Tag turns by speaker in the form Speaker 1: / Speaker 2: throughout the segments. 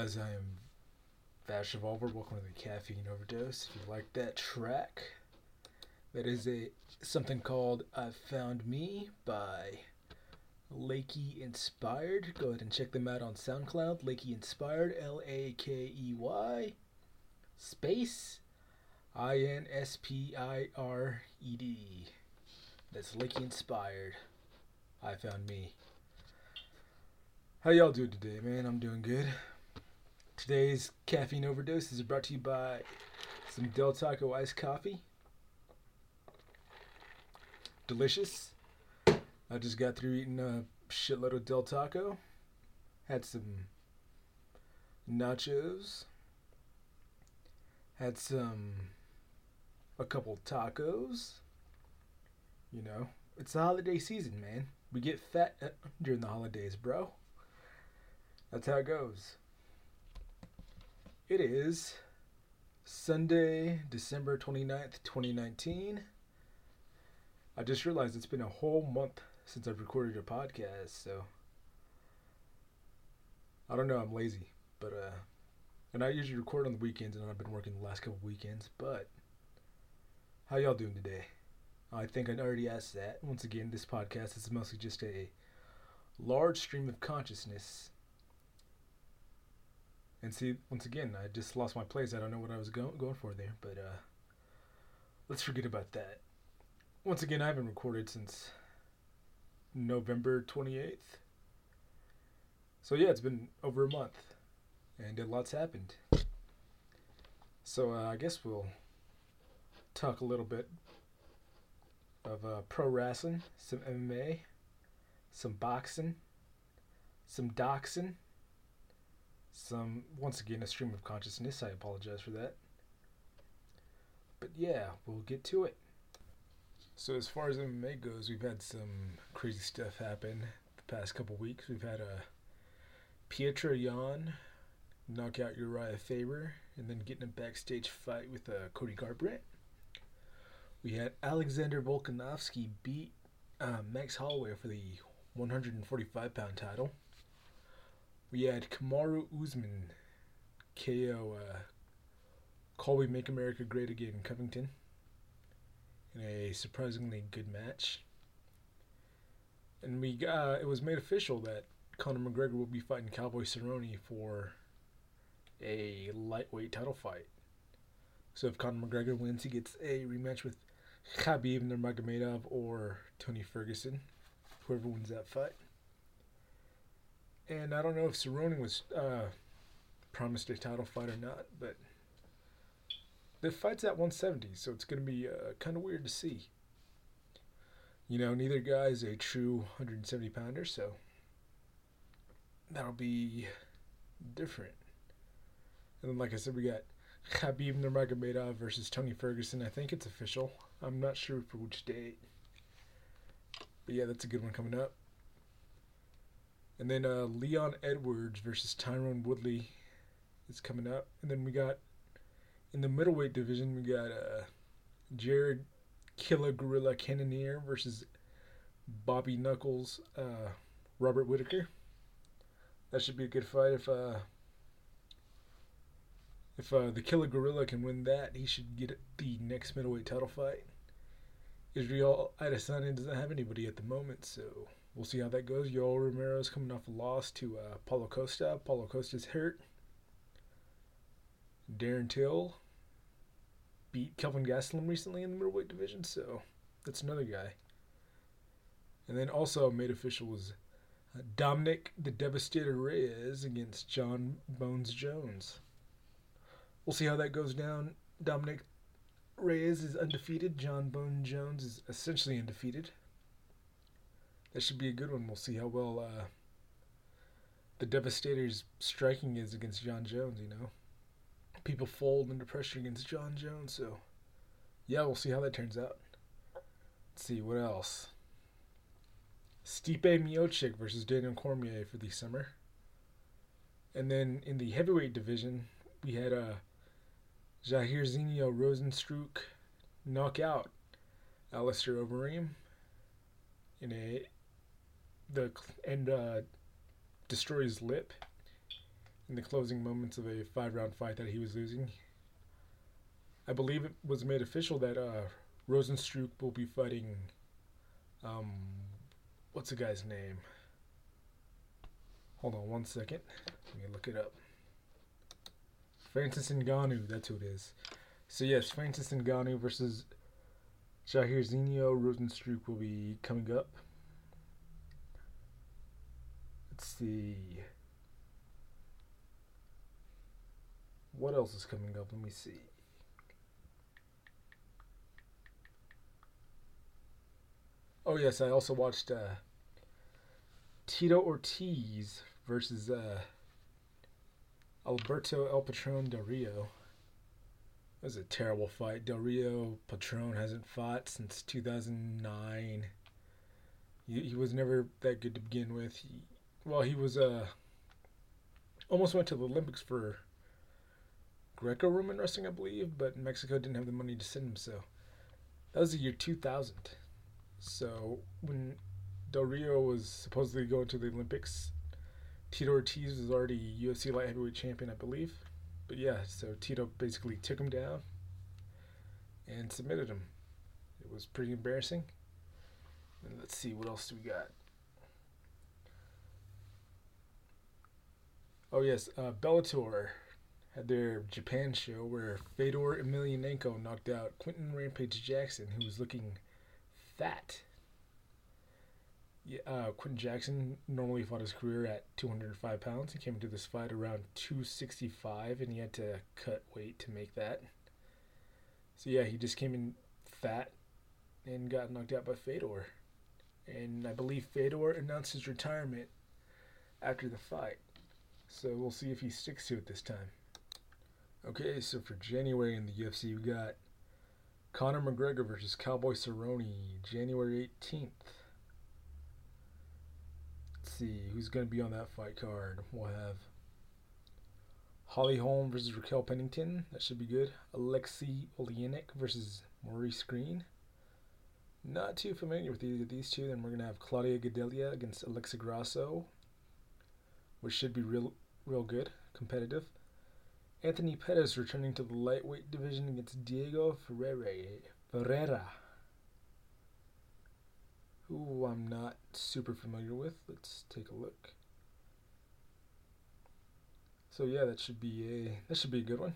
Speaker 1: Guys? I am Vash Revolver. Welcome to the Caffeine Overdose. If you like that track, that is a something called "I Found Me" by Lakey Inspired. Go ahead and check them out on SoundCloud. Lakey Inspired, L A K E Y, space I N S P I R E D. That's Lakey Inspired. I Found Me. How y'all doing today, man? I'm doing good. Today's caffeine overdose is brought to you by some Del Taco iced coffee. Delicious. I just got through eating a shitload of Del Taco. Had some nachos. Had some a couple tacos. You know, it's the holiday season, man. We get fat uh, during the holidays, bro. That's how it goes. It is Sunday, December 29th, 2019. I just realized it's been a whole month since I've recorded a podcast, so I don't know, I'm lazy, but uh and I usually record on the weekends and I've been working the last couple weekends, but how y'all doing today? I think I already asked that. Once again, this podcast is mostly just a large stream of consciousness and see, once again, I just lost my place. I don't know what I was go- going for there, but uh, let's forget about that. Once again, I haven't recorded since November 28th. So, yeah, it's been over a month, and a lot's happened. So, uh, I guess we'll talk a little bit of uh, pro wrestling, some MMA, some boxing, some doxing some once again a stream of consciousness. I apologize for that. But yeah, we'll get to it. So as far as MMA goes, we've had some crazy stuff happen the past couple weeks. We've had a Petr Yan knock out Urijah Faber and then getting a backstage fight with uh, Cody Garbrandt. We had Alexander Volkanovski beat uh, Max Holloway for the 145 pound title we had Kamaru Usman KO uh, Colby Make America Great Again in Covington in a surprisingly good match. And we got, it was made official that Conor McGregor will be fighting Cowboy Cerrone for a lightweight title fight. So if Conor McGregor wins, he gets a rematch with Khabib Nurmagomedov or Tony Ferguson, whoever wins that fight. And I don't know if Cerrone was uh, promised a title fight or not, but the fight's at 170, so it's going to be uh, kind of weird to see. You know, neither guy is a true 170 pounder, so that'll be different. And then, like I said, we got Khabib Nurmagomedov versus Tony Ferguson. I think it's official. I'm not sure for which date. But yeah, that's a good one coming up. And then uh, Leon Edwards versus Tyrone Woodley is coming up. And then we got in the middleweight division we got uh, Jared Killer Gorilla Cannonier versus Bobby Knuckles uh, Robert Whitaker. That should be a good fight if uh, if uh, the Killer Gorilla can win that, he should get the next middleweight title fight. Israel Adesanya doesn't have anybody at the moment, so we'll see how that goes. Yoel Romero's coming off a loss to uh, Paulo Costa. Paulo Costa's hurt. Darren Till beat Kelvin Gastelum recently in the middleweight division, so that's another guy. And then also made official was uh, Dominic the Devastator Reyes against Jon Bones Jones. We'll see how that goes down. Dominic Reyes is undefeated. Jon Bone Jones is essentially undefeated that should be a good one. We'll see how well uh, the Devastator's striking is against Jon Jones. You know, people fold under pressure against Jon Jones. So, yeah, we'll see how that turns out. Let's see what else. Stipe Miocic versus Daniel Cormier for the summer. And then in the heavyweight division, we had uh, Jairzinho Rozenstruik knock out Alistair Overeem in a the and uh, destroy his lip in the closing moments of a five round fight that he was losing. I believe it was made official that uh, Rozenstruik will be fighting. Um, what's the guy's name? Hold on one second. Let me look it up. Francis Ngannou, that's who it is. So yes, Francis Ngannou versus Jairzinho Rozenstruik will be coming up. Let's see. What else is coming up? Let me see. Oh yes, I also watched uh, Tito Ortiz versus uh, Alberto El Patron Del Rio. It was a terrible fight. Del Rio Patron hasn't fought since 2009. He, he was never that good to begin with. He, well, he was uh almost went to the Olympics for Greco-Roman wrestling, I believe, but Mexico didn't have the money to send him. So that was the year 2000. So when Del Rio was supposedly going to the Olympics, Tito Ortiz was already UFC light heavyweight champion, I believe. But yeah, so Tito basically took him down and submitted him. It was pretty embarrassing. And let's see what else do we got. Oh yes, uh, Bellator had their Japan show where Fedor Emelianenko knocked out Quinton Rampage Jackson, who was looking fat. Yeah, uh, Quinton Jackson normally fought his career at 205 pounds. He came into this fight around 265, and he had to cut weight to make that. So yeah, he just came in fat and got knocked out by Fedor. And I believe Fedor announced his retirement after the fight. So we'll see if he sticks to it this time. Okay, so for January in the UFC, we got Conor McGregor versus Cowboy Cerrone, January 18th. Let's see who's going to be on that fight card. We'll have Holly Holm versus Raquel Pennington. That should be good. Alexei Oleinik versus Maurice Greene. Not too familiar with either of these two. Then we're going to have Claudia Gadelha against Alexa Grasso, which should be real, real good, competitive. Anthony Pettis returning to the lightweight division against Diego Ferreira. Ferreira. Who I'm not super familiar with. Let's take a look. So yeah, that should be a that should be a good one.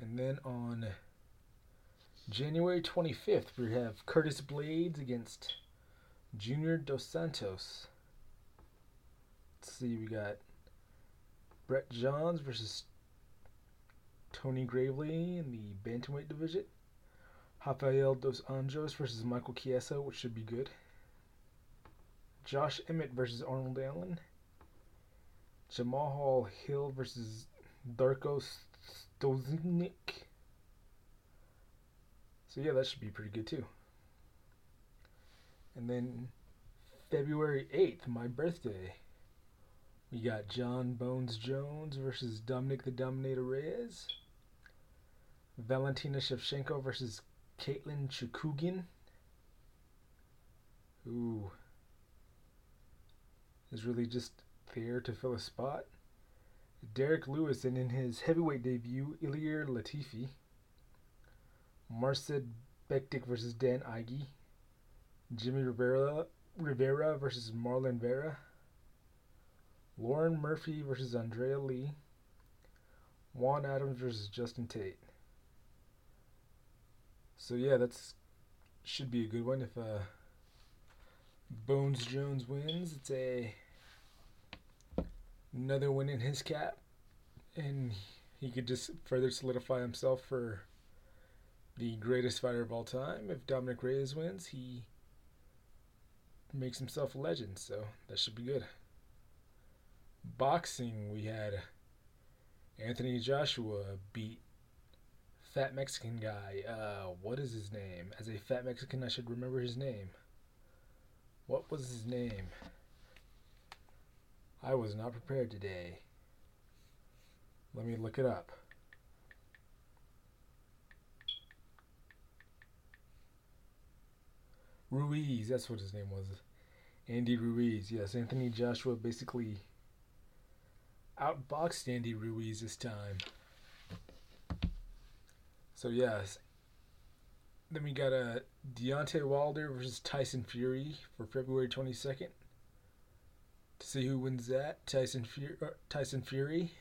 Speaker 1: And then on January 25th, we have Curtis Blaydes against Junior Dos Santos. Let's see, we got Brett Johns versus Tony Gravely in the bantamweight division. Rafael dos Anjos versus Michael Chiesa, which should be good. Josh Emmett versus Arnold Allen. Jamal Hall Hill versus Darko Stoznik. So yeah, that should be pretty good too. And then February 8th, my birthday. We got Jon Bones Jones versus Dominic the Dominator Reyes. Valentina Shevchenko versus Katlyn Chookagian. Who is really just there to fill a spot. Derrick Lewis and in his heavyweight debut, Ilir Latifi. Marcin Bektic versus Dan Ige. Jimmy Rivera Rivera versus Marlon Vera. Lauren Murphy versus Andrea Lee. Juan Adams versus Justin Tate. So yeah, that's should be a good one if uh, Bones Jones wins. It's a another win in his cap, and he could just further solidify himself for the greatest fighter of all time. If Dominic Reyes wins, he makes himself a legend. So that should be good. Boxing, we had Anthony Joshua beat fat Mexican guy. Uh, what is his name? As a fat Mexican, I should remember his name. What was his name? I was not prepared today. Let me look it up. Ruiz, that's what his name was. Andy Ruiz, yes. Anthony Joshua basically outboxed Andy Ruiz this time. So yes. Then we got a uh, Deontay Wilder versus Tyson Fury for February twenty second. To see who wins that, Tyson Fury, Tyson Fury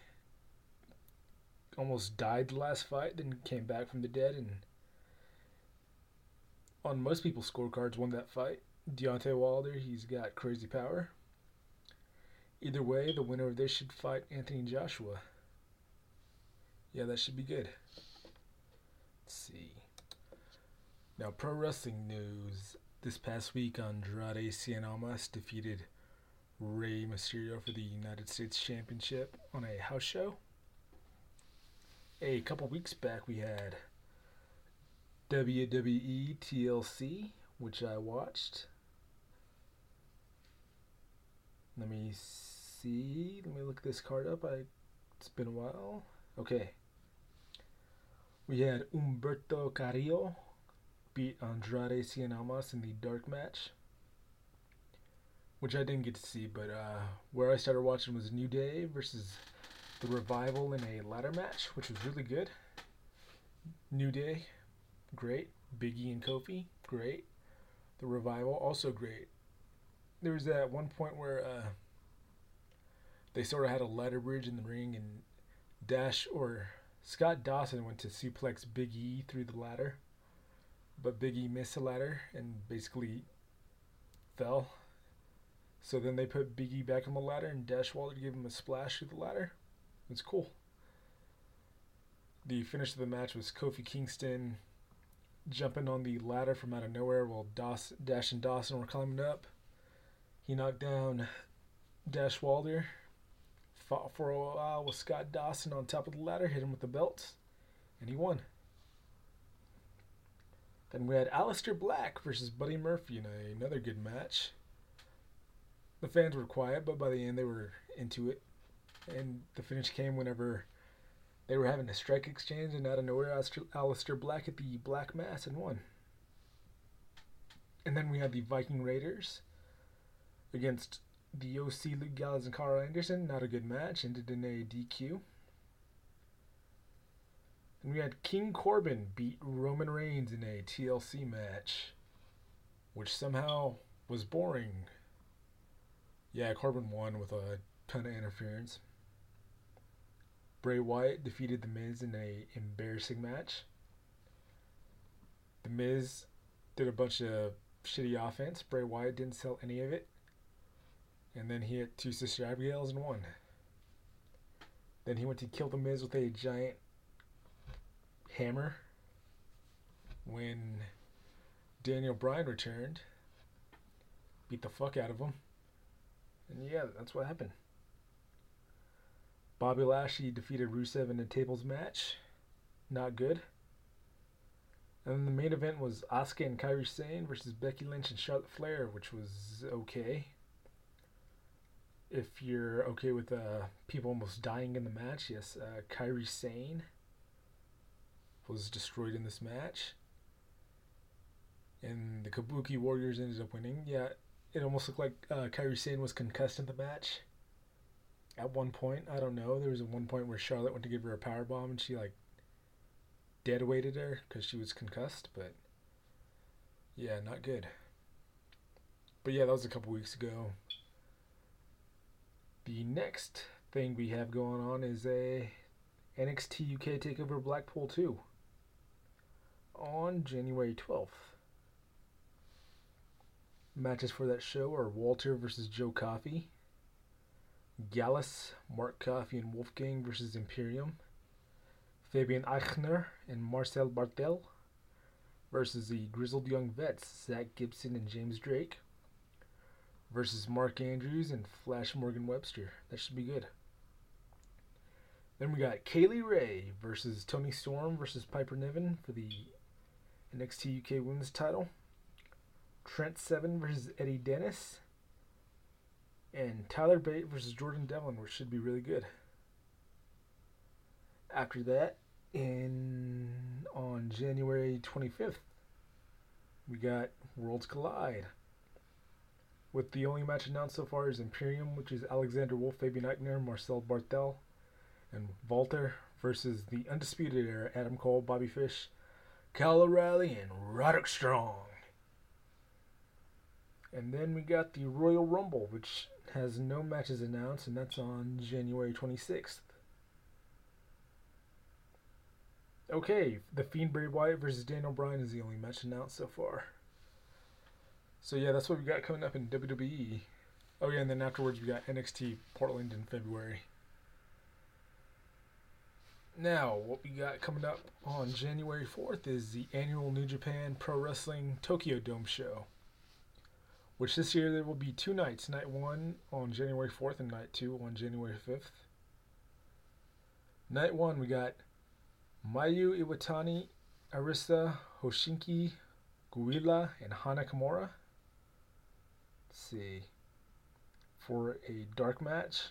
Speaker 1: almost died the last fight, then came back from the dead, and on most people's scorecards won that fight. Deontay Wilder, he's got crazy power. Either way, the winner of this should fight Anthony Joshua. Yeah, that should be good. Let's see. Now, pro wrestling news. This past week, Andrade Cien Almas defeated Rey Mysterio for the United States Championship on a house show. A couple weeks back, we had WWE TLC, which I watched. Let me see. Let me look this card up. I it's been a while. Okay. We had Humberto Carrillo beat Andrade Cien Almas in the dark match, which I didn't get to see. But uh, where I started watching was New Day versus the Revival in a ladder match, which was really good. New Day, great. Biggie and Kofi, great. The Revival, also great. There was that one point where uh, they sort of had a ladder bridge in the ring, and Dash or Scott Dawson went to suplex Big E through the ladder, but Big E missed the ladder and basically fell. So then they put Big E back on the ladder, and Dash Wilder gave him a splash through the ladder. It's cool. The finish of the match was Kofi Kingston jumping on the ladder from out of nowhere while Dash and Dawson were climbing up. He knocked down Dash Wilder, fought for a while with Scott Dawson on top of the ladder, hit him with the belt, and he won. Then we had Aleister Black versus Buddy Murphy in a, another good match. The fans were quiet, but by the end they were into it and the finish came whenever they were having a strike exchange, and out of nowhere, Aleister Black hit the Black Mass and won. And then we had the Viking Raiders against the OC Luke Gallows and Carl Anderson. Not a good match, ended in a DQ. And we had King Corbin beat Roman Reigns in a TLC match, which somehow was boring. Yeah, Corbin won with a ton of interference. Bray Wyatt defeated The Miz in a embarrassing match. The Miz did a bunch of shitty offense. Bray Wyatt didn't sell any of it. And then he hit two Sister Abigails and won. Then he went to kill The Miz with a giant hammer. When Daniel Bryan returned, beat the fuck out of him. And yeah, that's what happened. Bobby Lashley defeated Rusev in a tables match. Not good. And the main event was Asuka and Kairi Sane versus Becky Lynch and Charlotte Flair, which was okay. If you're okay with uh, people almost dying in the match, yes, uh, Kairi Sane was destroyed in this match. And the Kabuki Warriors ended up winning. Yeah, it almost looked like uh, Kairi Sane was concussed in the match at one point. I don't know. There was one point where Charlotte went to give her a power bomb and she like dead weighted her because she was concussed. But yeah, not good. But yeah, that was a couple weeks ago. The next thing we have going on is a NXT UK Takeover Blackpool 2 on January 12th. Matches for that show are Walter versus Joe Coffey, Gallus, Mark Coffey, and Wolfgang versus Imperium. Fabian Aichner and Marcel Barthel versus the Grizzled Young Vets, Zach Gibson and James Drake versus Mark Andrews and Flash Morgan Webster. That should be good. Then we got Kay Lee Ray versus Toni Storm versus Piper Niven for the NXT UK Women's title. Trent Seven versus Eddie Dennis and Tyler Bate versus Jordan Devlin, which should be really good. After that, in on January 25th, we got Worlds Collide. With the only match announced so far is Imperium, which is Alexander Wolf, Fabian Aichner, Marcel Barthel, and Walter versus the Undisputed Era, Adam Cole, Bobby Fish, Kyle O'Reilly, and Roderick Strong. And then we got the Royal Rumble, which has no matches announced, and that's on January 26th. Okay, The Fiend Bray Wyatt versus Daniel Bryan is the only match announced so far. So yeah, that's what we got coming up in WWE. Oh yeah, and then afterwards we got NXT Portland in February. Now, what we got coming up on January 4th is the annual New Japan Pro Wrestling Tokyo Dome show. Which this year there will be two nights, night 1 on January 4th and night 2 on January 5th. Night 1 we got Mayu Iwatani, Arisa Hoshiki, Guila, and Hana Kimura. See. For a dark match.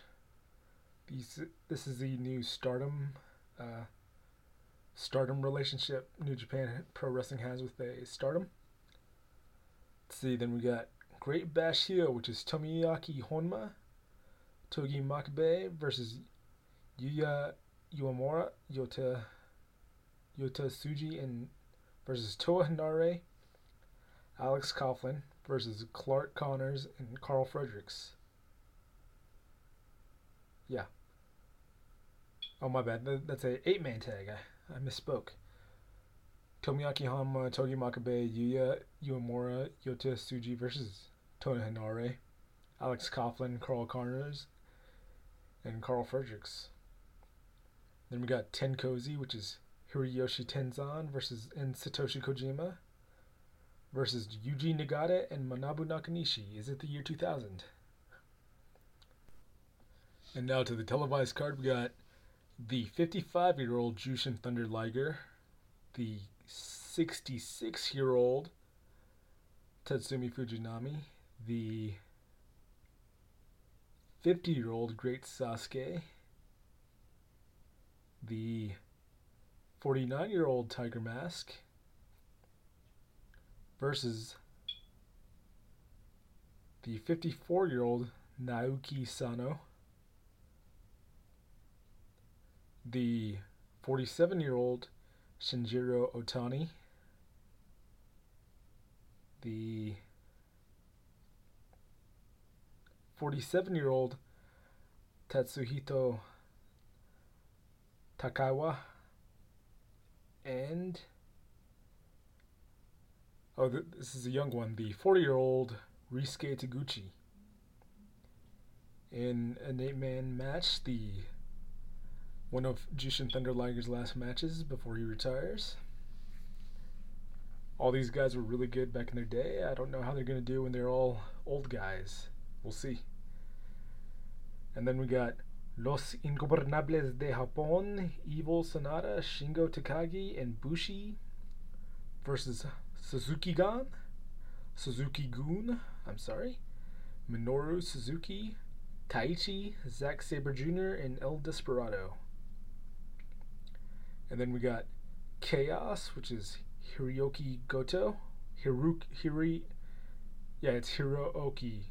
Speaker 1: These, this is the new Stardom uh, Stardom relationship New Japan Pro Wrestling has with a Stardom. Let's see, then we got Great Bash Heel, which is Tomoaki Honma, Togi Makabe versus Yuya Uemura, Yota Yota Tsuji and versus Toa Henare, Alex Coughlin versus Clark Connors and Carl Fredericks. Yeah. Oh my bad. That's a eight man tag. I, I misspoke. Tomoaki Honma, Togi Makabe, Yuya Uemura, Yota Tsuji versus Toa Henare, Alex Coughlin, Carl Connors, and Carl Fredericks. Then we got TenCozy, which is Hiroshi Tenzan versus and Satoshi Kojima versus Yuji Nagata and Manabu Nakanishi. Is it the year 2000? And now to the televised card, we got the 55 year old Jushin Thunder Liger, the 66 year old Tatsumi Fujinami, the 50 year old Great Sasuke, the 49 year old Tiger Mask versus the 54 year old Naoki Sano, the 47 year old Shinjiro Otani, the 47 year old Tatsuhito Takaiwa and oh, this is a young one, the 40 year old Ryusuke Taguchi. In an eight man match, the one of Jushin Thunder Liger's last matches before he retires. All these guys were really good back in their day. I don't know how they're going to do when they're all old guys. We'll see. And then we got Los Ingobernables de Japón, Evil Sanada, Shingo Takagi, and Bushi versus Suzuki Gun, Suzuki Goon, I'm sorry, Minoru Suzuki, Taichi, Zack Sabre Jr., and El Desperado. And then we got Chaos, which is Hirooki Goto. Hiruki, Hiri, yeah, it's Hirooki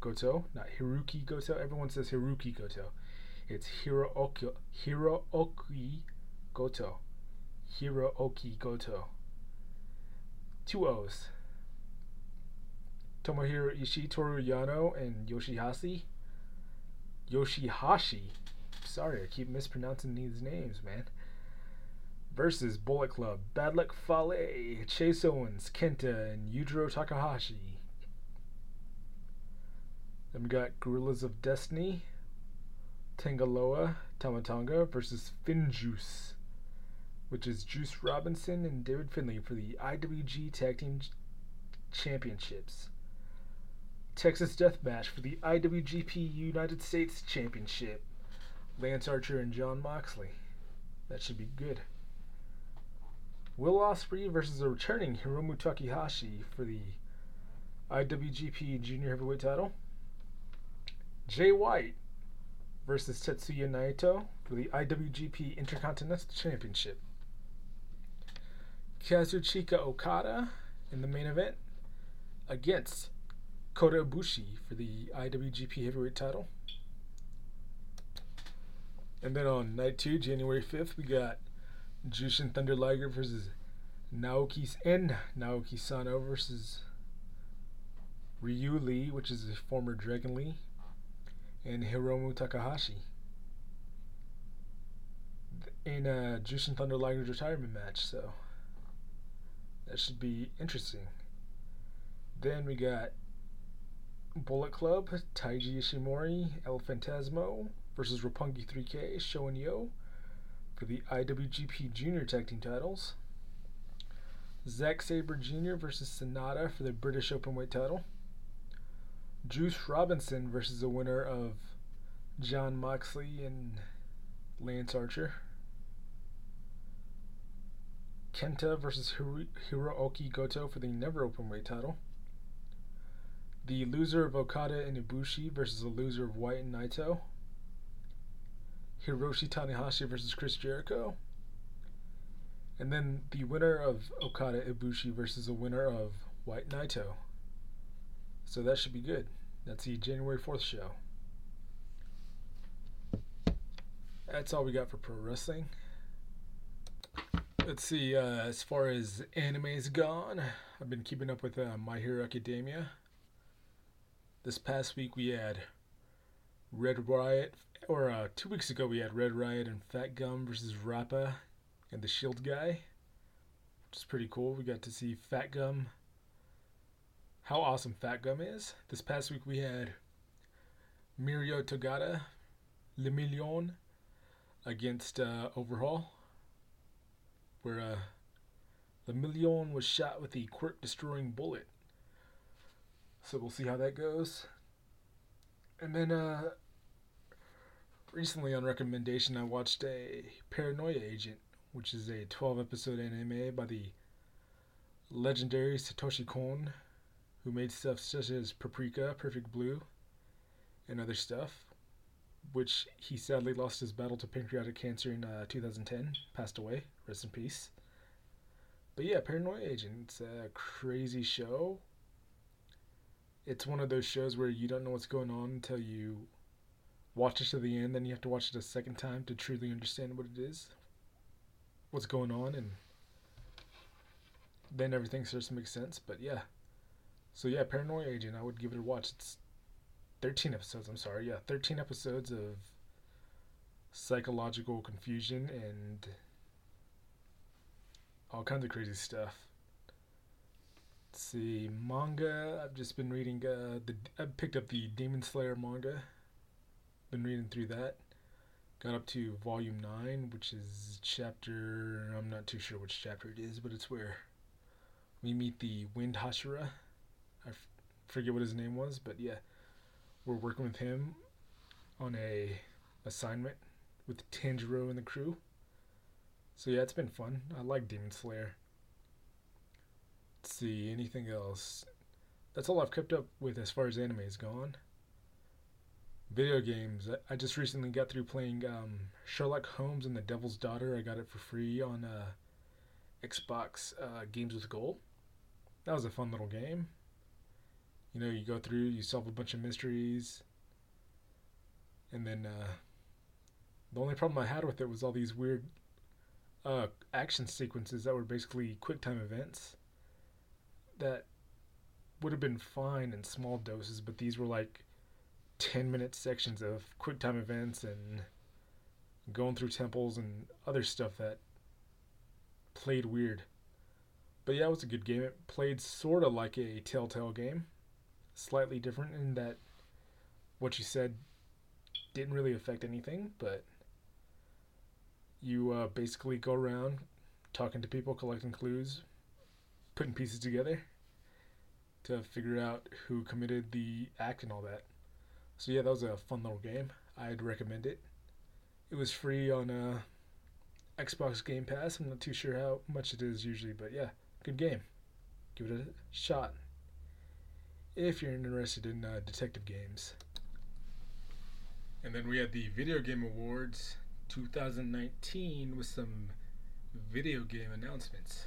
Speaker 1: Goto, not Hiruki Goto. Everyone says Hiruki Goto. It's Hirooki, Hirooki Goto. Hirooki Goto. Two O's. Tomohiro Ishii, Toru Yano, and Yoshihashi. Yoshihashi. Sorry, I keep mispronouncing these names, man. Versus Bullet Club, Bad Luck Fale, Chase Owens, Kenta, and Yujiro Takahashi. Then we got Guerrillas of Destiny, Tangaloa Tamatanga versus Finjuice, which is Juice Robinson and David Finlay for the IWG Tag Team Championships. Texas Death Match for the IWGP United States Championship. Lance Archer and Jon Moxley. That should be good. Will Ospreay versus a returning Hiromu Takahashi for the IWGP Junior Heavyweight title. Jay White versus Tetsuya Naito for the IWGP Intercontinental Championship. Kazuchika Okada in the main event against Kota Ibushi for the IWGP Heavyweight title. And then on night two, January 5th, we got Jushin Thunder Liger versus Naoki and Naoki Sano versus Ryu Lee, which is a former Dragon Lee, and Hiromu Takahashi in a Jushin Thunder Liger's retirement match. So that should be interesting. Then we got Bullet Club, Taiji Ishimori, El Phantasmo versus Roppongi 3K, Sho and Yo for the IWGP Junior Tag Team titles. Zack Sabre Jr. versus Sanada for the British Openweight title. Juice Robinson versus the winner of Jon Moxley and Lance Archer. Kenta versus Hiro- Hirooki Goto for the Never Openweight title. The loser of Okada and Ibushi versus the loser of White and Naito. Hiroshi Tanahashi versus Chris Jericho. And then the winner of Okada Ibushi versus the winner of White Naito. So that should be good. That's the January 4th show. That's all we got for pro wrestling. Let's see, uh, as far as anime's gone, I've been keeping up with uh, My Hero Academia. This past week we had Red Riot, or uh, two weeks ago we had Red Riot and Fat Gum versus Rappa and the Shield guy, which is pretty cool. We got to see Fat Gum, how awesome Fat Gum is. This past week we had Mirio Togata, Lemillion, against uh, Overhaul, where uh, Million was shot with the quirk destroying bullet. So we'll see how that goes. And then uh, recently, on recommendation, I watched a Paranoia Agent, which is a 12 episode anime by the legendary Satoshi Kon, who made stuff such as Paprika, Perfect Blue, and other stuff. Which he sadly lost his battle to pancreatic cancer in uh, 2010, passed away. Rest in peace. But yeah, Paranoia Agent. It's a crazy show it's one of those shows where you don't know what's going on until you watch it to the end. Then you have to watch it a second time to truly understand what it is, what's going on, and then everything starts to make sense. But yeah, so yeah, Paranoia Agent. I would give it a watch. It's thirteen episodes. I'm sorry. Yeah, thirteen episodes of psychological confusion and all kinds of crazy stuff. Let's see manga. I've just been reading. Uh, the I picked up the Demon Slayer manga. Been reading through that. Got up to volume nine, which is chapter. I'm not too sure which chapter it is, but it's where we meet the Wind Hashira. I f- forget what his name was, but yeah, we're working with him on a assignment with Tanjiro and the crew. So yeah, it's been fun. I like Demon Slayer. Let's see, anything else? That's all I've kept up with as far as anime is gone. Video games. I just recently got through playing um, Sherlock Holmes and the Devil's Daughter. I got it for free on uh, Xbox uh, Games with Gold. That was a fun little game. You know, you go through, you solve a bunch of mysteries, and then uh, the only problem I had with it was all these weird uh, action sequences that were basically quick time events that would have been fine in small doses, but these were like 10 minute sections of quick time events and going through temples and other stuff that played weird. But yeah, it was a good game. It played sort of like a Telltale game, slightly different in that what you said didn't really affect anything, but you uh, basically go around talking to people, collecting clues, putting pieces together to figure out who committed the act and all that. So yeah, that was a fun little game. I'd recommend it. It was free on uh, Xbox Game Pass. I'm not too sure how much it is usually, but yeah, good game. Give it a shot if you're interested in uh, detective games. And then we had the Video Game Awards 2019 with some video game announcements.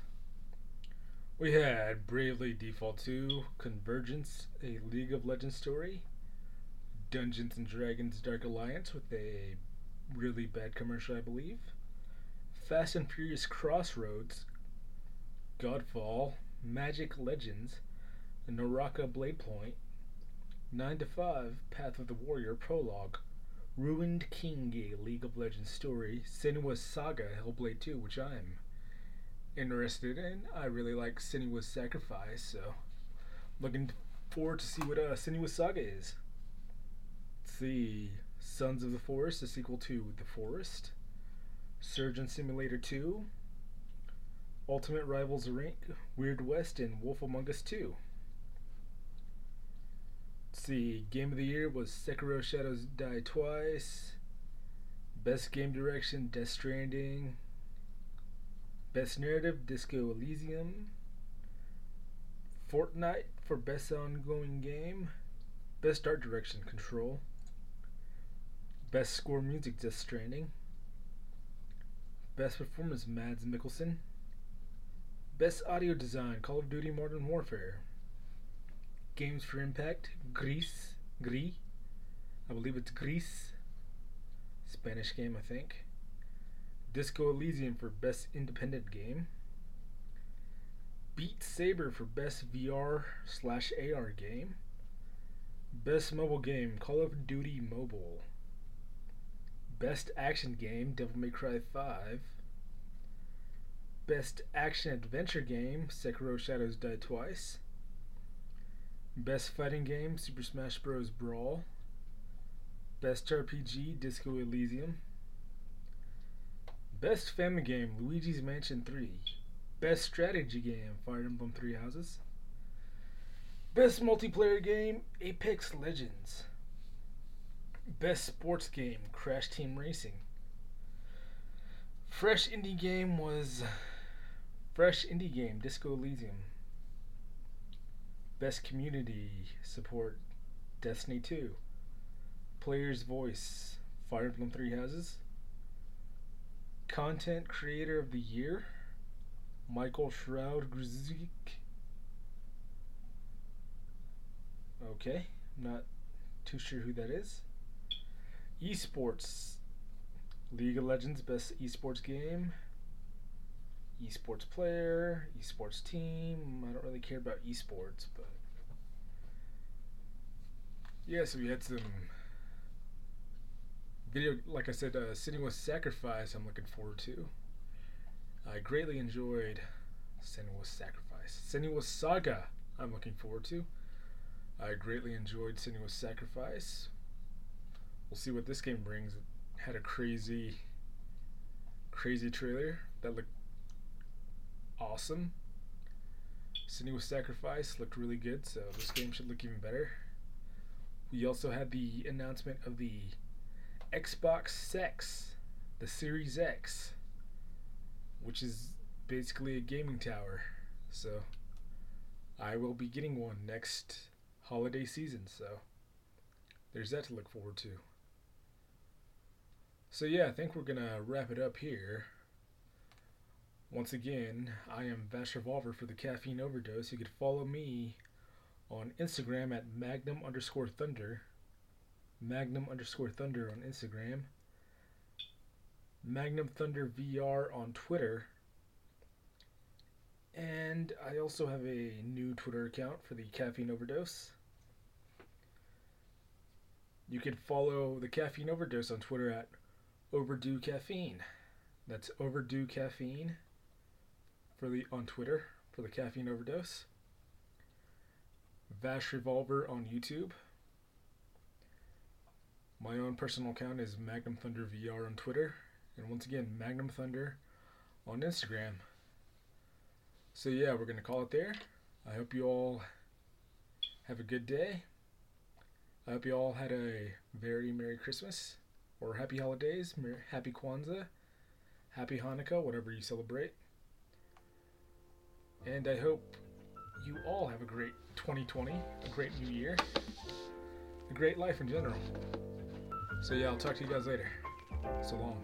Speaker 1: We had Bravely Default 2, Convergence, a League of Legends story, Dungeons and Dragons Dark Alliance with a really bad commercial, I believe, Fast and Furious Crossroads, Godfall, Magic Legends, Naraka Blade Point, 9 to 5, Path of the Warrior Prologue, Ruined King, a League of Legends story, Senua's Saga Hellblade 2, which I'm interested in. I really like Senua's Sacrifice, so looking forward to see what uh, Senua's Saga is. Let's see, Sons of the Forest, a sequel to The Forest, Surgeon Simulator 2, Ultimate Rivals Rank, Weird West, and Wolf Among Us 2. See, Game of the Year was Sekiro Shadows Die Twice. Best Game Direction, Death Stranding. Best Narrative, Disco Elysium. Fortnite for Best Ongoing Game. Best Art Direction, Control. Best Score Music, Death Stranding. Best Performance, Mads Mikkelsen. Best Audio Design, Call of Duty Modern Warfare. Games for Impact, Greece, Gris. I believe it's Greece. Spanish game, I think. Disco Elysium for Best Independent Game. Beat Saber for Best VR slash AR Game. Best Mobile Game, Call of Duty Mobile. Best Action Game, Devil May Cry 5. Best Action Adventure Game, Sekiro Shadows Die Twice. Best Fighting Game, Super Smash Bros. Brawl. Best RPG, Disco Elysium. Best Family Game, Luigi's Mansion 3. Best Strategy Game, Fire Emblem Three Houses. Best Multiplayer Game, Apex Legends. Best Sports Game, Crash Team Racing. Fresh Indie Game was Fresh Indie Game, Disco Elysium. Best Community Support, Destiny 2. Player's Voice, Fire Emblem Three Houses. Content Creator of the Year, Michael Shroud Grzik. Okay, not too sure who that is. Esports, League of Legends Best Esports Game, Esports Player, Esports Team. I don't really care about esports, but yeah, so we had some video, like I said, uh, Senua's Sacrifice. I'm looking forward to. I greatly enjoyed Senua's Sacrifice. Senua's Saga. I'm looking forward to. I greatly enjoyed Senua's Sacrifice. We'll see what this game brings. It had a crazy, crazy trailer that looked awesome. Senua's Sacrifice looked really good, so this game should look even better. We also had the announcement of the Xbox X, the Series X, which is basically a gaming tower. So I will be getting one next holiday season, so there's that to look forward to. So yeah, I think we're gonna wrap it up here. Once again, I am Vash Revolver for the Caffeine Overdose. You could follow me on Instagram at Magnum underscore Thunder. Magnum underscore Thunder on Instagram. Magnum Thunder VR on Twitter. And I also have a new Twitter account for the Caffeine Overdose. You can follow the Caffeine Overdose on Twitter at Overdue Caffeine. That's Overdue Caffeine for the on Twitter for the Caffeine Overdose. Vash Revolver on YouTube. My own personal account is Magnum Thunder VR on Twitter. And once again, Magnum Thunder on Instagram. So yeah, we're to call it there. I hope you all have a good day. I hope you all had a very Merry Christmas or Happy Holidays, Happy Kwanzaa, Happy Hanukkah, whatever you celebrate. And I hope you all have a great 2020, a great new year, a great life in general. So, yeah, I'll talk to you guys later. So long.